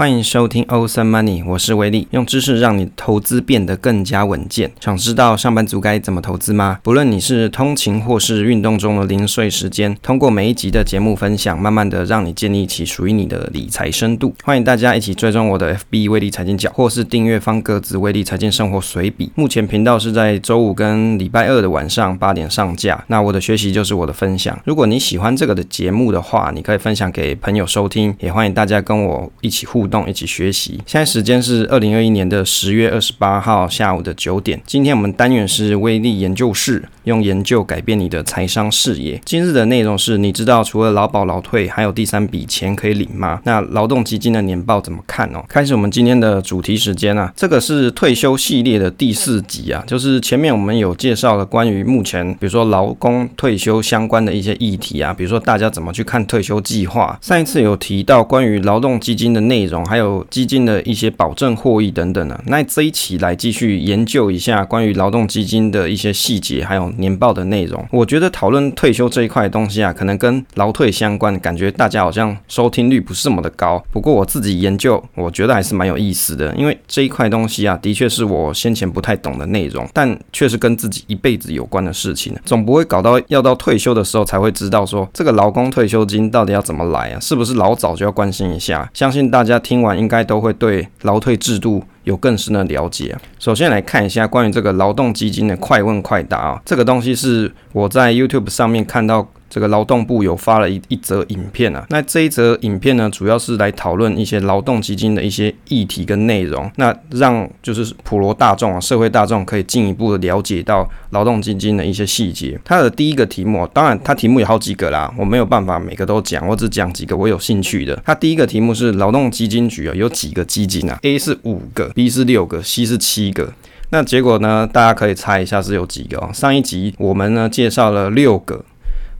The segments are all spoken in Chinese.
欢迎收听 Awesome Money，我是威利，用知识让你投资变得更加稳健。想知道上班族该怎么投资吗？不论你是通勤或是运动中的零碎时间，通过每一集的节目分享，慢慢的让你建立起属于你的理财深度。欢迎大家一起追踪我的 FB 威力财经角，或是订阅方格子威力财经生活随笔。目前频道是在周五跟礼拜二的晚上八点上架。那我的学习就是我的分享。如果你喜欢这个的节目的话，你可以分享给朋友收听，也欢迎大家跟我一起互动。一起学习。现在时间是二零二一年的十月二十八号下午的九点。今天我们单元是威力研究室，用研究改变你的财商视野。今日的内容是：你知道除了劳保、劳退，还有第三笔钱可以领吗？那劳动基金的年报怎么看哦？开始我们今天的主题时间啊，这个是退休系列的第四集啊，就是前面我们有介绍了关于目前比如说劳工退休相关的一些议题啊，比如说大家怎么去看退休计划。上一次有提到关于劳动基金的内容。还有基金的一些保证获益等等呢、啊。那这一期来继续研究一下关于劳动基金的一些细节，还有年报的内容。我觉得讨论退休这一块东西啊，可能跟劳退相关，感觉大家好像收听率不是这么的高。不过我自己研究，我觉得还是蛮有意思的，因为这一块东西啊，的确是我先前不太懂的内容，但却是跟自己一辈子有关的事情。总不会搞到要到退休的时候才会知道说这个劳工退休金到底要怎么来啊？是不是老早就要关心一下？相信大家听。听完应该都会对劳退制度有更深的了解。首先来看一下关于这个劳动基金的快问快答啊，这个东西是我在 YouTube 上面看到。这个劳动部有发了一一则影片啊，那这一则影片呢，主要是来讨论一些劳动基金的一些议题跟内容，那让就是普罗大众啊，社会大众可以进一步的了解到劳动基金的一些细节。它的第一个题目，当然它题目有好几个啦，我没有办法每个都讲，我只讲几个我有兴趣的。它第一个题目是劳动基金局啊，有几个基金啊？A 是五个，B 是六个，C 是七个。那结果呢，大家可以猜一下是有几个哦。上一集我们呢介绍了六个。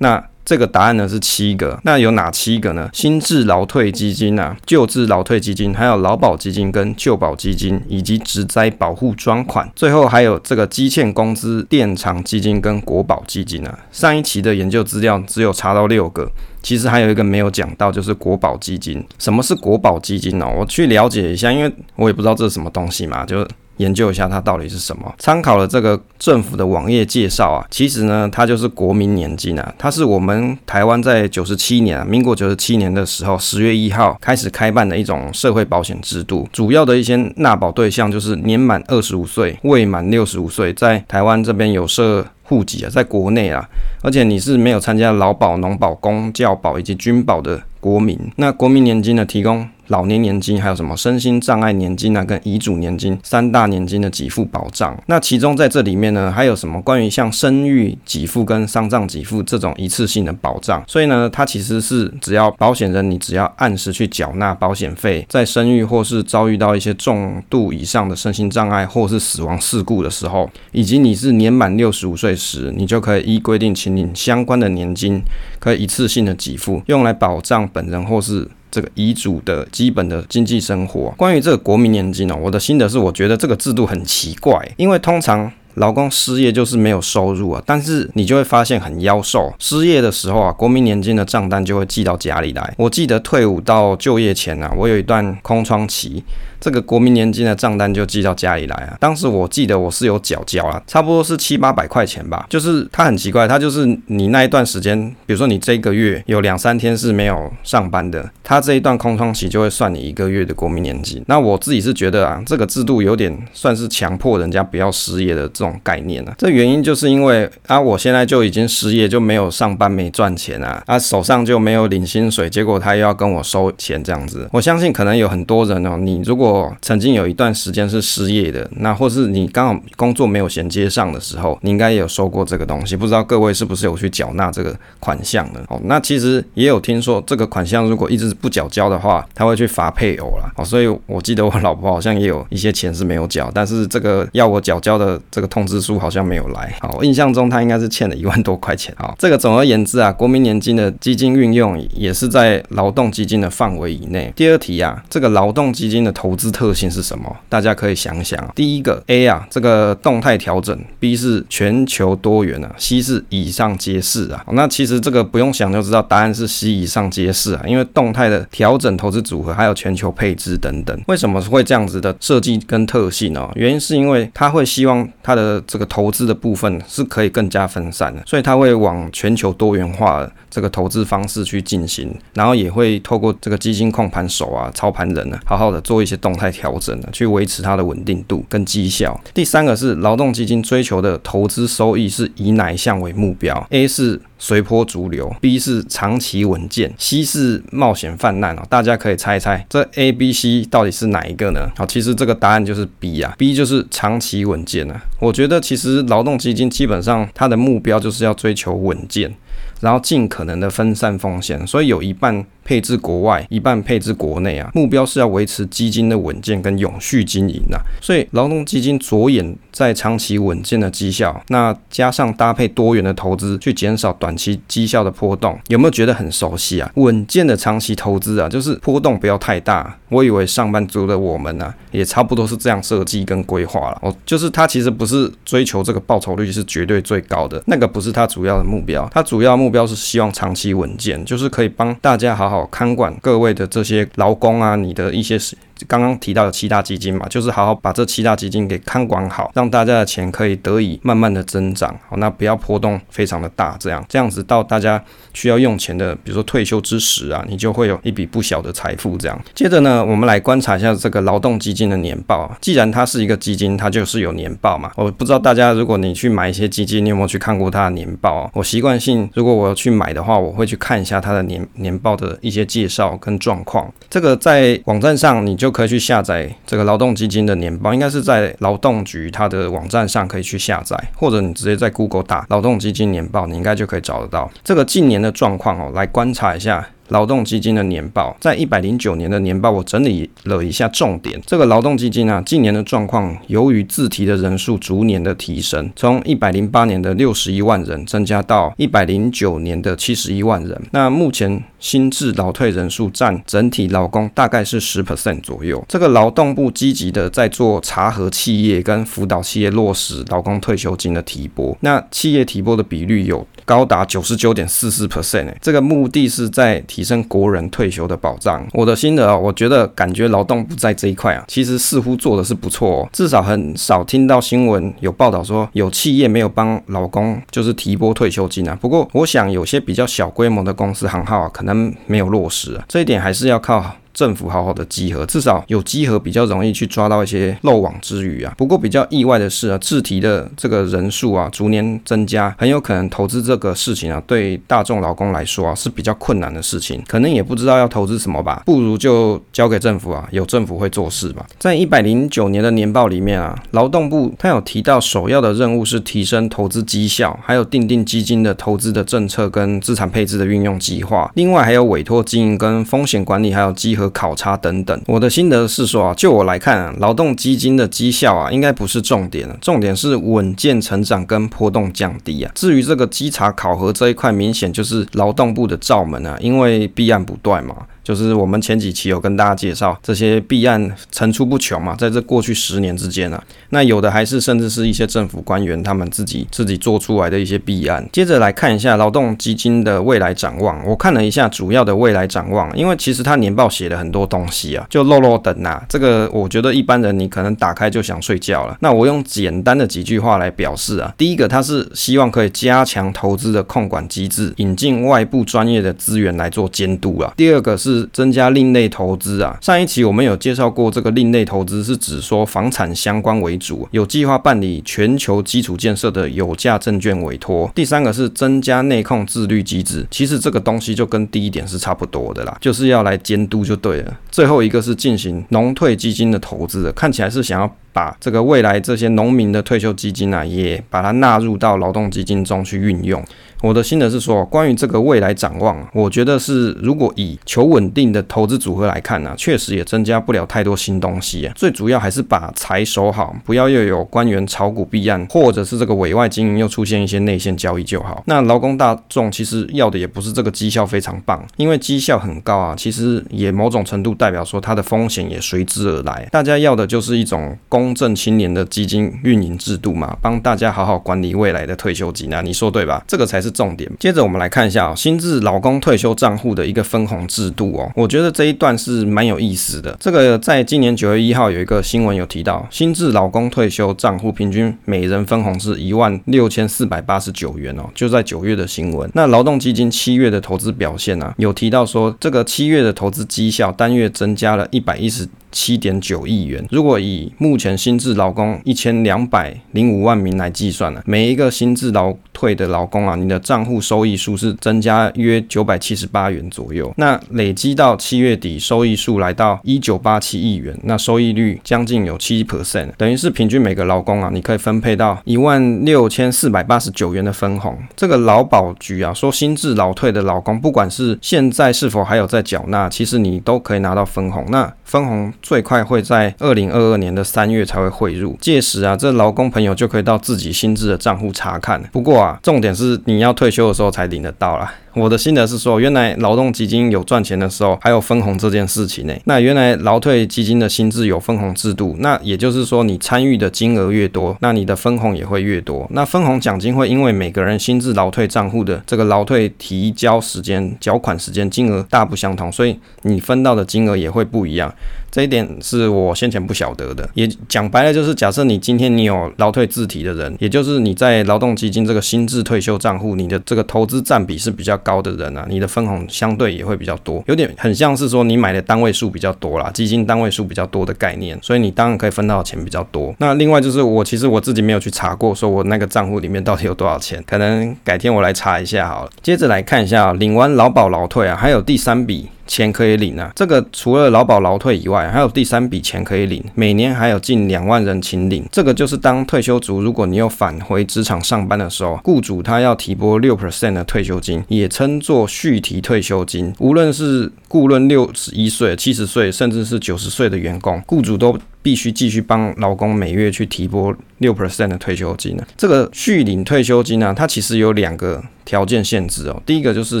那这个答案呢是七个，那有哪七个呢？新制劳退基金啊，旧制劳退基金，还有劳保基金跟旧保基金，以及职灾保护专款，最后还有这个积欠工资垫偿基金跟国保基金啊。上一期的研究资料只有查到六个，其实还有一个没有讲到，就是国保基金。什么是国保基金呢？我去了解一下，因为我也不知道这是什么东西嘛，就。研究一下它到底是什么？参考了这个政府的网页介绍啊，其实呢，它就是国民年金啊，它是我们台湾在九十七年啊，民国九十七年的时候，十月一号开始开办的一种社会保险制度。主要的一些纳保对象就是年满二十五岁、未满六十五岁，在台湾这边有设户籍啊，在国内啊，而且你是没有参加劳保、农保、公教保以及军保的国民。那国民年金呢，提供。老年年金还有什么身心障碍年金啊，跟遗嘱年金三大年金的给付保障。那其中在这里面呢，还有什么关于像生育给付跟丧葬给付这种一次性的保障？所以呢，它其实是只要保险人你只要按时去缴纳保险费，在生育或是遭遇到一些重度以上的身心障碍或是死亡事故的时候，以及你是年满六十五岁时，你就可以依规定请领相关的年金，可以一次性的给付，用来保障本人或是。这个遗嘱的基本的经济生活。关于这个国民年金呢，我的心得是，我觉得这个制度很奇怪，因为通常劳工失业就是没有收入啊，但是你就会发现很妖瘦，失业的时候啊，国民年金的账单就会寄到家里来。我记得退伍到就业前啊，我有一段空窗期。这个国民年金的账单就寄到家里来啊。当时我记得我是有缴交啊，差不多是七八百块钱吧。就是它很奇怪，它就是你那一段时间，比如说你这个月有两三天是没有上班的，它这一段空窗期就会算你一个月的国民年金。那我自己是觉得啊，这个制度有点算是强迫人家不要失业的这种概念啊。这原因就是因为啊，我现在就已经失业，就没有上班，没赚钱啊，啊手上就没有领薪水，结果他又要跟我收钱这样子。我相信可能有很多人哦，你如果曾经有一段时间是失业的，那或是你刚好工作没有衔接上的时候，你应该也有收过这个东西，不知道各位是不是有去缴纳这个款项呢？哦，那其实也有听说这个款项如果一直不缴交的话，他会去罚配偶啦。哦，所以我记得我老婆好像也有一些钱是没有缴，但是这个要我缴交的这个通知书好像没有来。好，我印象中他应该是欠了一万多块钱。好，这个总而言之啊，国民年金的基金运用也是在劳动基金的范围以内。第二题啊，这个劳动基金的投资特性是什么？大家可以想想。第一个 A 啊，这个动态调整；B 是全球多元啊；C 是以上皆是啊。那其实这个不用想就知道，答案是 C 以上皆是啊，因为动态的调整投资组合还有全球配置等等。为什么会这样子的设计跟特性呢？原因是因为他会希望他的这个投资的部分是可以更加分散的，所以他会往全球多元化这个投资方式去进行，然后也会透过这个基金控盘手啊、操盘人呢，好好的做一些动态调整的，去维持它的稳定度跟绩效。第三个是劳动基金追求的投资收益是以哪一项为目标？A 是随波逐流，B 是长期稳健，C 是冒险泛滥哦。大家可以猜一猜，这 A、B、C 到底是哪一个呢？好，其实这个答案就是 B 啊，B 就是长期稳健啊。我觉得其实劳动基金基本上它的目标就是要追求稳健。然后尽可能的分散风险，所以有一半配置国外，一半配置国内啊。目标是要维持基金的稳健跟永续经营啊。所以劳动基金着眼在长期稳健的绩效，那加上搭配多元的投资，去减少短期绩效的波动。有没有觉得很熟悉啊？稳健的长期投资啊，就是波动不要太大。我以为上班族的我们啊，也差不多是这样设计跟规划了。哦，就是他其实不是追求这个报酬率是绝对最高的，那个不是他主要的目标，他主要。目标是希望长期稳健，就是可以帮大家好好看管各位的这些劳工啊，你的一些事。刚刚提到的七大基金嘛，就是好好把这七大基金给看管好，让大家的钱可以得以慢慢的增长，好，那不要波动非常的大，这样这样子到大家需要用钱的，比如说退休之时啊，你就会有一笔不小的财富。这样，接着呢，我们来观察一下这个劳动基金的年报。既然它是一个基金，它就是有年报嘛。我不知道大家如果你去买一些基金，你有没有去看过它的年报？我习惯性如果我要去买的话，我会去看一下它的年年报的一些介绍跟状况。这个在网站上你就。就可以去下载这个劳动基金的年报，应该是在劳动局它的网站上可以去下载，或者你直接在 Google 打劳动基金年报，你应该就可以找得到这个近年的状况哦，来观察一下。劳动基金的年报，在一百零九年的年报，我整理了一下重点。这个劳动基金啊，近年的状况，由于自提的人数逐年的提升，从一百零八年的六十一万人增加到一百零九年的七十一万人。那目前新制老退人数占整体劳工大概是十 percent 左右。这个劳动部积极的在做查核企业跟辅导企业落实劳工退休金的提拨。那企业提拨的比率有高达九十九点四四 percent，这个目的是在提升国人退休的保障，我的心得啊，我觉得感觉劳动部在这一块啊，其实似乎做的是不错哦，至少很少听到新闻有报道说有企业没有帮劳工就是提拨退休金啊。不过我想有些比较小规模的公司行号啊，可能没有落实啊，这一点还是要靠。政府好好的稽核，至少有稽核比较容易去抓到一些漏网之鱼啊。不过比较意外的是啊，自提的这个人数啊逐年增加，很有可能投资这个事情啊，对大众劳工来说啊是比较困难的事情，可能也不知道要投资什么吧，不如就交给政府啊，有政府会做事吧。在一百零九年的年报里面啊，劳动部他有提到首要的任务是提升投资绩效，还有定定基金的投资的政策跟资产配置的运用计划，另外还有委托经营跟风险管理，还有稽核。考察等等，我的心得是说啊，就我来看啊，劳动基金的绩效啊，应该不是重点，重点是稳健成长跟波动降低啊。至于这个稽查考核这一块，明显就是劳动部的罩门啊，因为弊案不断嘛。就是我们前几期有跟大家介绍这些弊案层出不穷嘛，在这过去十年之间啊，那有的还是甚至是一些政府官员他们自己自己做出来的一些弊案。接着来看一下劳动基金的未来展望，我看了一下主要的未来展望，因为其实他年报写了很多东西啊，就漏漏等啊，这个我觉得一般人你可能打开就想睡觉了。那我用简单的几句话来表示啊，第一个他是希望可以加强投资的控管机制，引进外部专业的资源来做监督啊。第二个是。增加另类投资啊，上一期我们有介绍过，这个另类投资是指说房产相关为主，有计划办理全球基础建设的有价证券委托。第三个是增加内控自律机制，其实这个东西就跟第一点是差不多的啦，就是要来监督就对了。最后一个是进行农退基金的投资，看起来是想要把这个未来这些农民的退休基金啊，也把它纳入到劳动基金中去运用。我的心得是说，关于这个未来展望，我觉得是如果以求稳定的投资组合来看呢、确实也增加不了太多新东西。最主要还是把财守好，不要又有官员炒股弊案，或者是这个委外经营又出现一些内线交易就好。那劳工大众其实要的也不是这个绩效非常棒，因为绩效很高啊，其实也某种程度代表说它的风险也随之而来。大家要的就是一种公正青年的基金运营制度嘛，帮大家好好管理未来的退休金啊，你说对吧？这个才是。重点。接着我们来看一下新制劳工退休账户的一个分红制度哦，我觉得这一段是蛮有意思的。这个在今年九月一号有一个新闻有提到，新制劳工退休账户平均每人分红是一万六千四百八十九元哦，就在九月的新闻。那劳动基金七月的投资表现啊，有提到说这个七月的投资绩效单月增加了一百一十。七点九亿元。如果以目前新制劳工一千两百零五万名来计算呢，每一个新制劳退的劳工啊，你的账户收益数是增加约九百七十八元左右。那累积到七月底，收益数来到一九八七亿元，那收益率将近有七 percent，等于是平均每个劳工啊，你可以分配到一万六千四百八十九元的分红。这个劳保局啊说，新制劳退的劳工，不管是现在是否还有在缴纳，其实你都可以拿到分红。那分红最快会在二零二二年的三月才会汇入，届时啊，这劳工朋友就可以到自己薪资的账户查看。不过啊，重点是你要退休的时候才领得到啦。我的心得是说，原来劳动基金有赚钱的时候，还有分红这件事情呢。那原来劳退基金的薪资有分红制度，那也就是说，你参与的金额越多，那你的分红也会越多。那分红奖金会因为每个人薪资劳退账户的这个劳退提交时间、缴款时间、金额大不相同，所以你分到的金额也会不一样。这一点是我先前不晓得的。也讲白了，就是假设你今天你有劳退自提的人，也就是你在劳动基金这个新制退休账户，你的这个投资占比是比较高的人啊，你的分红相对也会比较多，有点很像是说你买的单位数比较多啦，基金单位数比较多的概念，所以你当然可以分到的钱比较多。那另外就是我其实我自己没有去查过，说我那个账户里面到底有多少钱，可能改天我来查一下好了。接着来看一下领完劳保劳退啊，还有第三笔。钱可以领啊，这个除了劳保劳退以外，还有第三笔钱可以领，每年还有近两万人请领。这个就是当退休族，如果你又返回职场上班的时候，雇主他要提拨六 percent 的退休金，也称作续提退休金。无论是雇论六十一岁、七十岁，甚至是九十岁的员工，雇主都必须继续帮劳工每月去提拨六 percent 的退休金呢。这个续领退休金呢，它其实有两个条件限制哦。第一个就是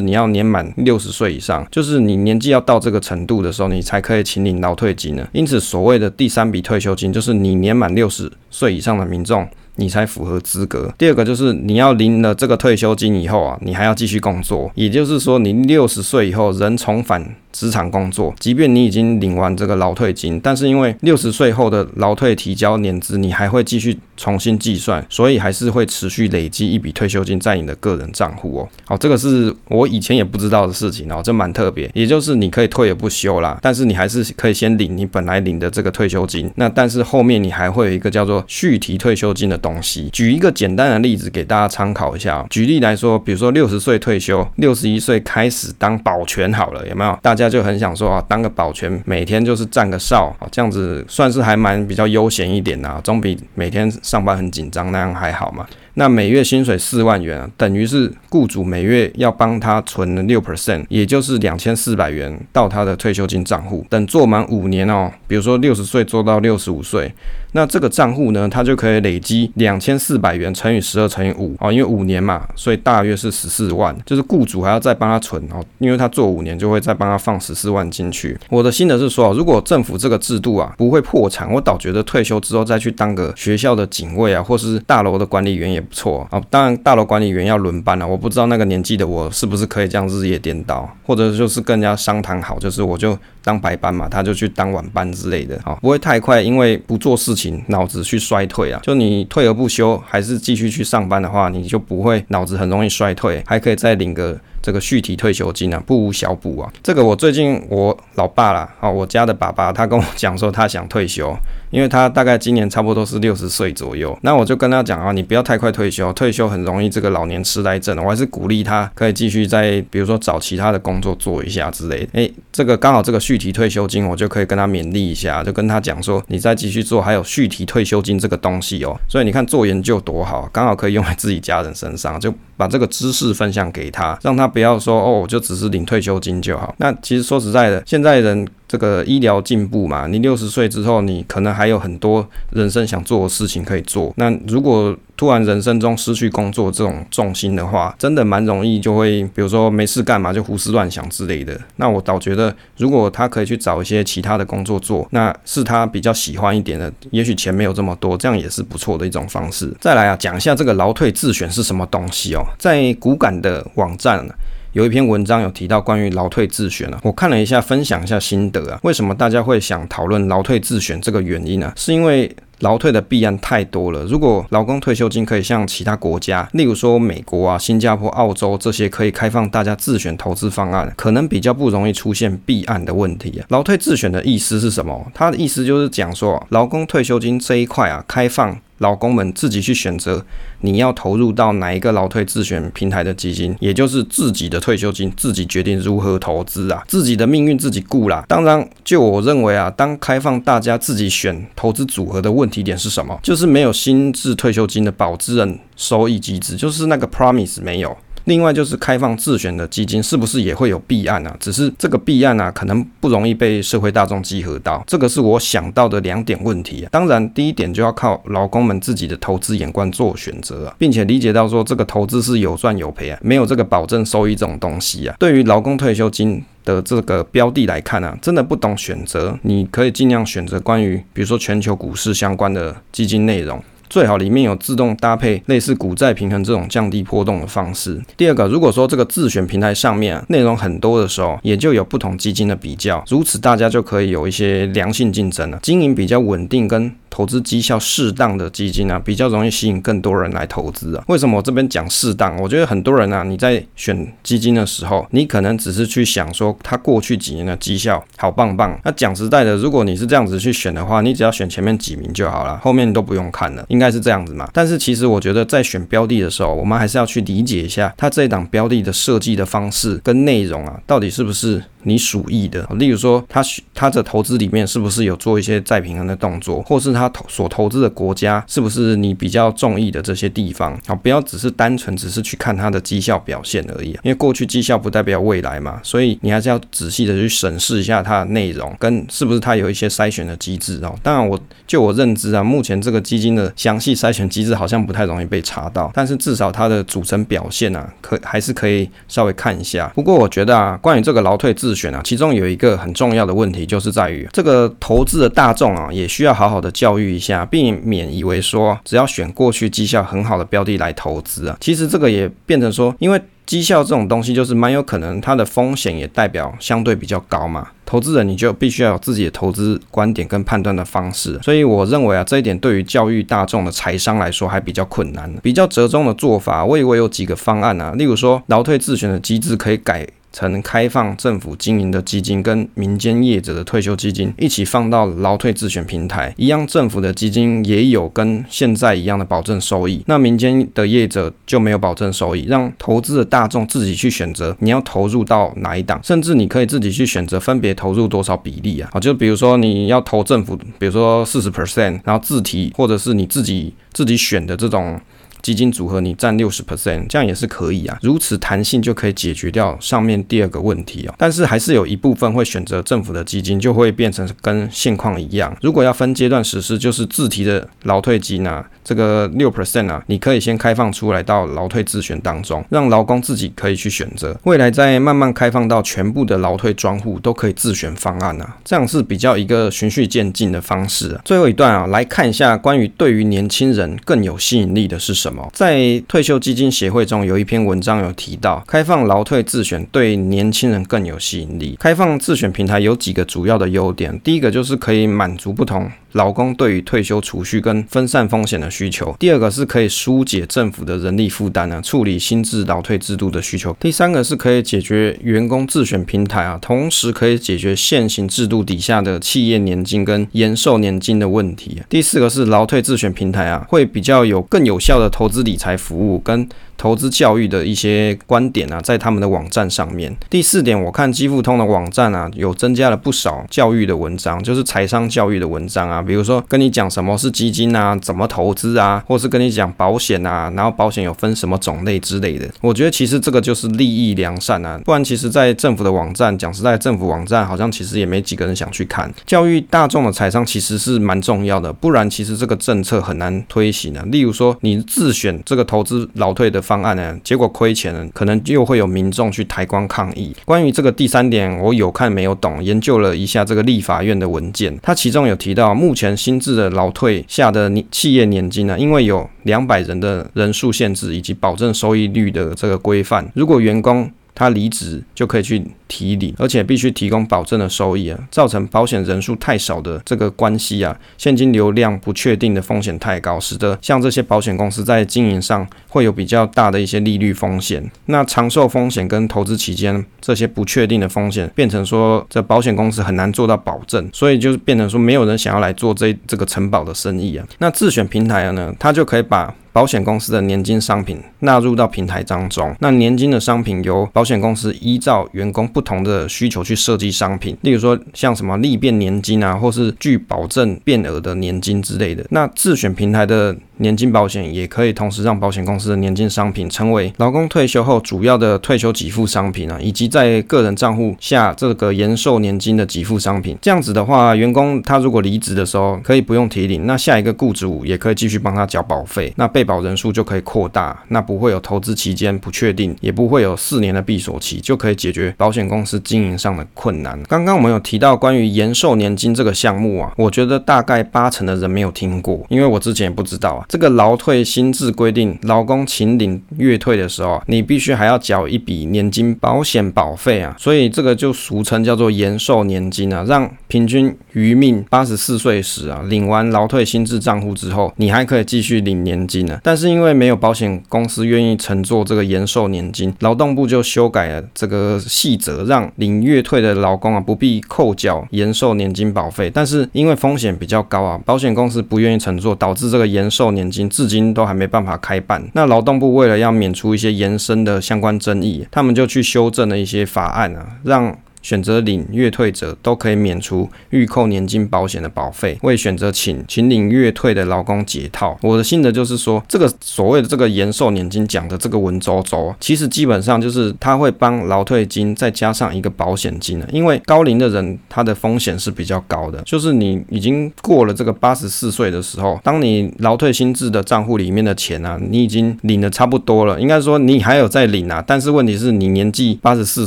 你要年满六十岁以上，就是你年纪要到这个程度的时候，你才可以请领劳退金呢。因此，所谓的第三笔退休金，就是你年满六十岁以上的民众，你才符合资格。第二个就是你要领了这个退休金以后啊，你还要继续工作，也就是说，你六十岁以后人重返。职场工作，即便你已经领完这个劳退金，但是因为六十岁后的劳退提交年资，你还会继续重新计算，所以还是会持续累积一笔退休金在你的个人账户哦。好，这个是我以前也不知道的事情哦，这蛮特别。也就是你可以退而不休啦，但是你还是可以先领你本来领的这个退休金。那但是后面你还会有一个叫做续提退休金的东西。举一个简单的例子给大家参考一下。举例来说，比如说六十岁退休，六十一岁开始当保全好了，有没有？大家。就很想说啊，当个保全，每天就是站个哨，这样子算是还蛮比较悠闲一点啊，总比每天上班很紧张那样还好嘛。那每月薪水四万元，等于是雇主每月要帮他存六 percent，也就是两千四百元到他的退休金账户。等做满五年哦，比如说六十岁做到六十五岁，那这个账户呢，他就可以累积两千四百元乘以十二乘以五哦，因为五年嘛，所以大约是十四万，就是雇主还要再帮他存哦，因为他做五年就会再帮他放十四万进去。我的心得是说，如果政府这个制度啊不会破产，我倒觉得退休之后再去当个学校的警卫啊，或是大楼的管理员也。不错啊，当然大楼管理员要轮班了，我不知道那个年纪的我是不是可以这样日夜颠倒，或者就是跟人家商谈好，就是我就当白班嘛，他就去当晚班之类的啊，不会太快，因为不做事情脑子去衰退啊。就你退而不休，还是继续去上班的话，你就不会脑子很容易衰退，还可以再领个这个续提退休金啊，不无小补啊。这个我最近我老爸啦，啊，我家的爸爸，他跟我讲说他想退休。因为他大概今年差不多是六十岁左右，那我就跟他讲啊，你不要太快退休，退休很容易这个老年痴呆症。我还是鼓励他可以继续在，比如说找其他的工作做一下之类的。诶，这个刚好这个续续提退休金，我就可以跟他勉励一下，就跟他讲说，你再继续做，还有续提退休金这个东西哦。所以你看做研究多好，刚好可以用在自己家人身上，就把这个知识分享给他，让他不要说哦，我就只是领退休金就好。那其实说实在的，现在人。这个医疗进步嘛，你六十岁之后，你可能还有很多人生想做的事情可以做。那如果突然人生中失去工作这种重心的话，真的蛮容易就会，比如说没事干嘛就胡思乱想之类的。那我倒觉得，如果他可以去找一些其他的工作做，那是他比较喜欢一点的，也许钱没有这么多，这样也是不错的一种方式。再来啊，讲一下这个劳退自选是什么东西哦，在股感的网站。有一篇文章有提到关于劳退自选啊，我看了一下，分享一下心得啊。为什么大家会想讨论劳退自选这个原因呢？是因为劳退的弊案太多了。如果劳工退休金可以像其他国家，例如说美国啊、新加坡、澳洲这些可以开放大家自选投资方案，可能比较不容易出现弊案的问题啊。劳退自选的意思是什么？它的意思就是讲说，劳工退休金这一块啊，开放。老工们自己去选择你要投入到哪一个老退自选平台的基金，也就是自己的退休金，自己决定如何投资啊，自己的命运自己顾啦。当然，就我认为啊，当开放大家自己选投资组合的问题点是什么？就是没有新制退休金的保值人收益机制，就是那个 promise 没有。另外就是开放自选的基金，是不是也会有弊案啊？只是这个弊案啊，可能不容易被社会大众集合到。这个是我想到的两点问题啊。当然，第一点就要靠劳工们自己的投资眼光做选择啊，并且理解到说这个投资是有赚有赔啊，没有这个保证收益这种东西啊。对于劳工退休金的这个标的来看啊，真的不懂选择，你可以尽量选择关于比如说全球股市相关的基金内容。最好里面有自动搭配类似股债平衡这种降低波动的方式。第二个，如果说这个自选平台上面，内容很多的时候，也就有不同基金的比较，如此大家就可以有一些良性竞争了，经营比较稳定跟。投资绩效适当的基金啊，比较容易吸引更多人来投资啊。为什么我这边讲适当？我觉得很多人啊，你在选基金的时候，你可能只是去想说，他过去几年的绩效好棒棒。那讲实在的，如果你是这样子去选的话，你只要选前面几名就好了，后面都不用看了，应该是这样子嘛。但是其实我觉得在选标的的时候，我们还是要去理解一下，它这一档标的的设计的方式跟内容啊，到底是不是你属意的。例如说，他他的投资里面是不是有做一些再平衡的动作，或是他。投所投资的国家是不是你比较中意的这些地方？好，不要只是单纯只是去看它的绩效表现而已，因为过去绩效不代表未来嘛，所以你还是要仔细的去审视一下它的内容跟是不是它有一些筛选的机制哦。当然，我就我认知啊，目前这个基金的详细筛选机制好像不太容易被查到，但是至少它的组成表现啊，可还是可以稍微看一下。不过我觉得啊，关于这个劳退自选啊，其中有一个很重要的问题就是在于这个投资的大众啊，也需要好好的教育。一下，避免以为说只要选过去绩效很好的标的来投资啊，其实这个也变成说，因为绩效这种东西就是蛮有可能它的风险也代表相对比较高嘛。投资人你就必须要有自己的投资观点跟判断的方式，所以我认为啊，这一点对于教育大众的财商来说还比较困难。比较折中的做法，我以为有几个方案啊，例如说劳退自选的机制可以改。曾开放政府经营的基金跟民间业者的退休基金一起放到劳退自选平台，一样政府的基金也有跟现在一样的保证收益，那民间的业者就没有保证收益，让投资的大众自己去选择你要投入到哪一档，甚至你可以自己去选择分别投入多少比例啊，好，就比如说你要投政府，比如说四十 percent，然后自提或者是你自己自己选的这种。基金组合你占六十 percent，这样也是可以啊。如此弹性就可以解决掉上面第二个问题哦。但是还是有一部分会选择政府的基金，就会变成跟现况一样。如果要分阶段实施，就是自提的劳退金啊，这个六 percent 啊，你可以先开放出来到劳退自选当中，让劳工自己可以去选择。未来再慢慢开放到全部的劳退专户都可以自选方案啊，这样是比较一个循序渐进的方式啊。最后一段啊，来看一下关于对于年轻人更有吸引力的是什么。在退休基金协会中有一篇文章有提到，开放劳退自选对年轻人更有吸引力。开放自选平台有几个主要的优点，第一个就是可以满足不同劳工对于退休储蓄跟分散风险的需求；第二个是可以疏解政府的人力负担呢，处理新制劳退制度的需求；第三个是可以解决员工自选平台啊，同时可以解决现行制度底下的企业年金跟延寿年金的问题；第四个是劳退自选平台啊，会比较有更有效的投资理财服务跟投资教育的一些观点啊，在他们的网站上面。第四点，我看基富通的网站啊，有增加了不少教育的文章，就是财商教育的文章啊，比如说跟你讲什么是基金啊，怎么投资啊，或是跟你讲保险啊，然后保险有分什么种类之类的。我觉得其实这个就是利益良善啊，不然其实在政府的网站，讲实在，政府网站好像其实也没几个人想去看。教育大众的财商其实是蛮重要的，不然其实这个政策很难推行啊。例如说，你自选这个投资劳退的方案呢，结果亏钱了，可能又会有民众去抬棺抗议。关于这个第三点，我有看没有懂，研究了一下这个立法院的文件，它其中有提到，目前新制的老退下的企业年金呢，因为有两百人的人数限制以及保证收益率的这个规范，如果员工他离职就可以去提领，而且必须提供保证的收益啊，造成保险人数太少的这个关系啊，现金流量不确定的风险太高，使得像这些保险公司在经营上会有比较大的一些利率风险。那长寿风险跟投资期间这些不确定的风险，变成说这保险公司很难做到保证，所以就变成说没有人想要来做这这个承保的生意啊。那自选平台呢，它就可以把保险公司的年金商品纳入到平台当中，那年金的商品由保险公司依照员工不同的需求去设计商品，例如说像什么利变年金啊，或是具保证变额的年金之类的。那自选平台的年金保险也可以同时让保险公司的年金商品成为劳工退休后主要的退休给付商品啊，以及在个人账户下这个延寿年金的给付商品。这样子的话，员工他如果离职的时候可以不用提领，那下一个雇主也可以继续帮他缴保费，那被保人数就可以扩大，那不会有投资期间不确定，也不会有四年的闭锁期，就可以解决保险公司经营上的困难。刚刚我们有提到关于延寿年金这个项目啊，我觉得大概八成的人没有听过，因为我之前也不知道啊。这个劳退新制规定，劳工请领月退的时候，你必须还要缴一笔年金保险保费啊，所以这个就俗称叫做延寿年金啊，让平均余命八十四岁时啊，领完劳退新制账户之后，你还可以继续领年金啊。但是因为没有保险公司愿意承做这个延寿年金，劳动部就修改了这个细则，让领月退的劳工啊不必扣缴延寿年金保费。但是因为风险比较高啊，保险公司不愿意承做，导致这个延寿年金。至今都还没办法开办。那劳动部为了要免除一些延伸的相关争议，他们就去修正了一些法案啊，让。选择领月退者都可以免除预扣年金保险的保费，为选择请请领月退的劳工解套。我的心得就是说，这个所谓的这个延寿年金讲的这个文绉绉，其实基本上就是他会帮劳退金再加上一个保险金的。因为高龄的人他的风险是比较高的，就是你已经过了这个八十四岁的时候，当你劳退新制的账户里面的钱啊，你已经领的差不多了，应该说你还有在领啊，但是问题是你年纪八十四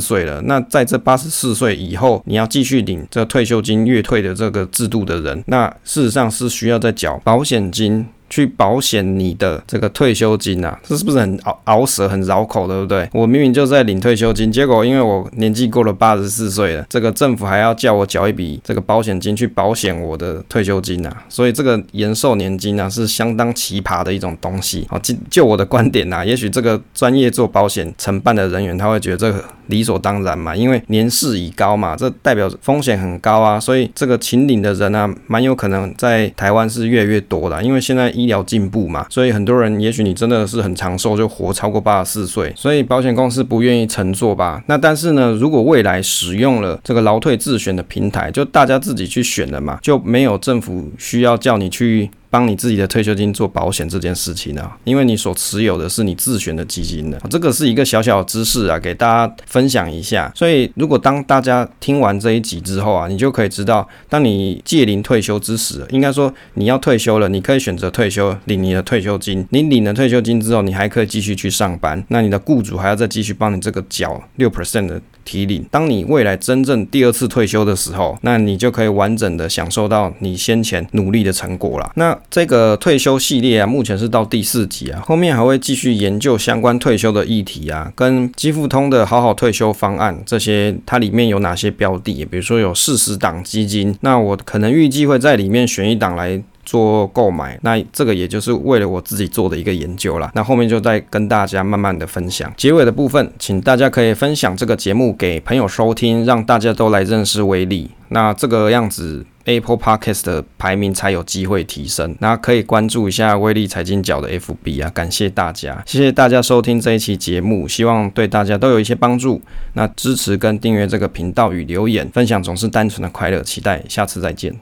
岁了，那在这八十四。岁以后，你要继续领这退休金月退的这个制度的人，那事实上是需要再缴保险金。去保险你的这个退休金啊，这是不是很拗拗舌、很绕口，对不对？我明明就在领退休金，结果因为我年纪过了八十四岁了，这个政府还要叫我缴一笔这个保险金去保险我的退休金啊，所以这个延寿年金啊是相当奇葩的一种东西。好，就就我的观点呐、也许这个专业做保险承办的人员他会觉得这个理所当然嘛，因为年事已高嘛，这代表风险很高啊，所以这个秦岭的人啊，蛮有可能在台湾是越来越多的，因为现在医疗进步嘛，所以很多人也许你真的是很长寿，就活超过八十四岁，所以保险公司不愿意承做吧？那但是呢，如果未来使用了这个劳退自选的平台，就大家自己去选了嘛，就没有政府需要叫你去。帮你自己的退休金做保险这件事情呢，因为你所持有的是你自选的基金的，这个是一个小小的知识啊，给大家分享一下。所以，如果当大家听完这一集之后啊，你就可以知道，当你届龄退休之时，应该说你要退休了，你可以选择退休领你的退休金。你领了退休金之后，你还可以继续去上班，那你的雇主还要再继续帮你这个缴六 percent 的。提领，当你未来真正第二次退休的时候，那你就可以完整的享受到你先前努力的成果了。那这个退休系列啊，目前是到第四集啊，后面还会继续研究相关退休的议题啊，跟基富通的好好退休方案这些，它里面有哪些标的？比如说有四十档基金，那我可能预计会在里面选一档来。做购买。那这个也就是为了我自己做的一个研究啦。那后面就再跟大家慢慢的分享。结尾的部分，请大家可以分享这个节目给朋友收听，让大家都来认识威力。那这个样子，Apple Podcast 的排名才有机会提升。那可以关注一下威力财经角的 FB 啊，感谢大家，谢谢大家收听这一期节目，希望对大家都有一些帮助。那支持跟订阅这个频道与留言分享总是单纯的快乐，期待下次再见。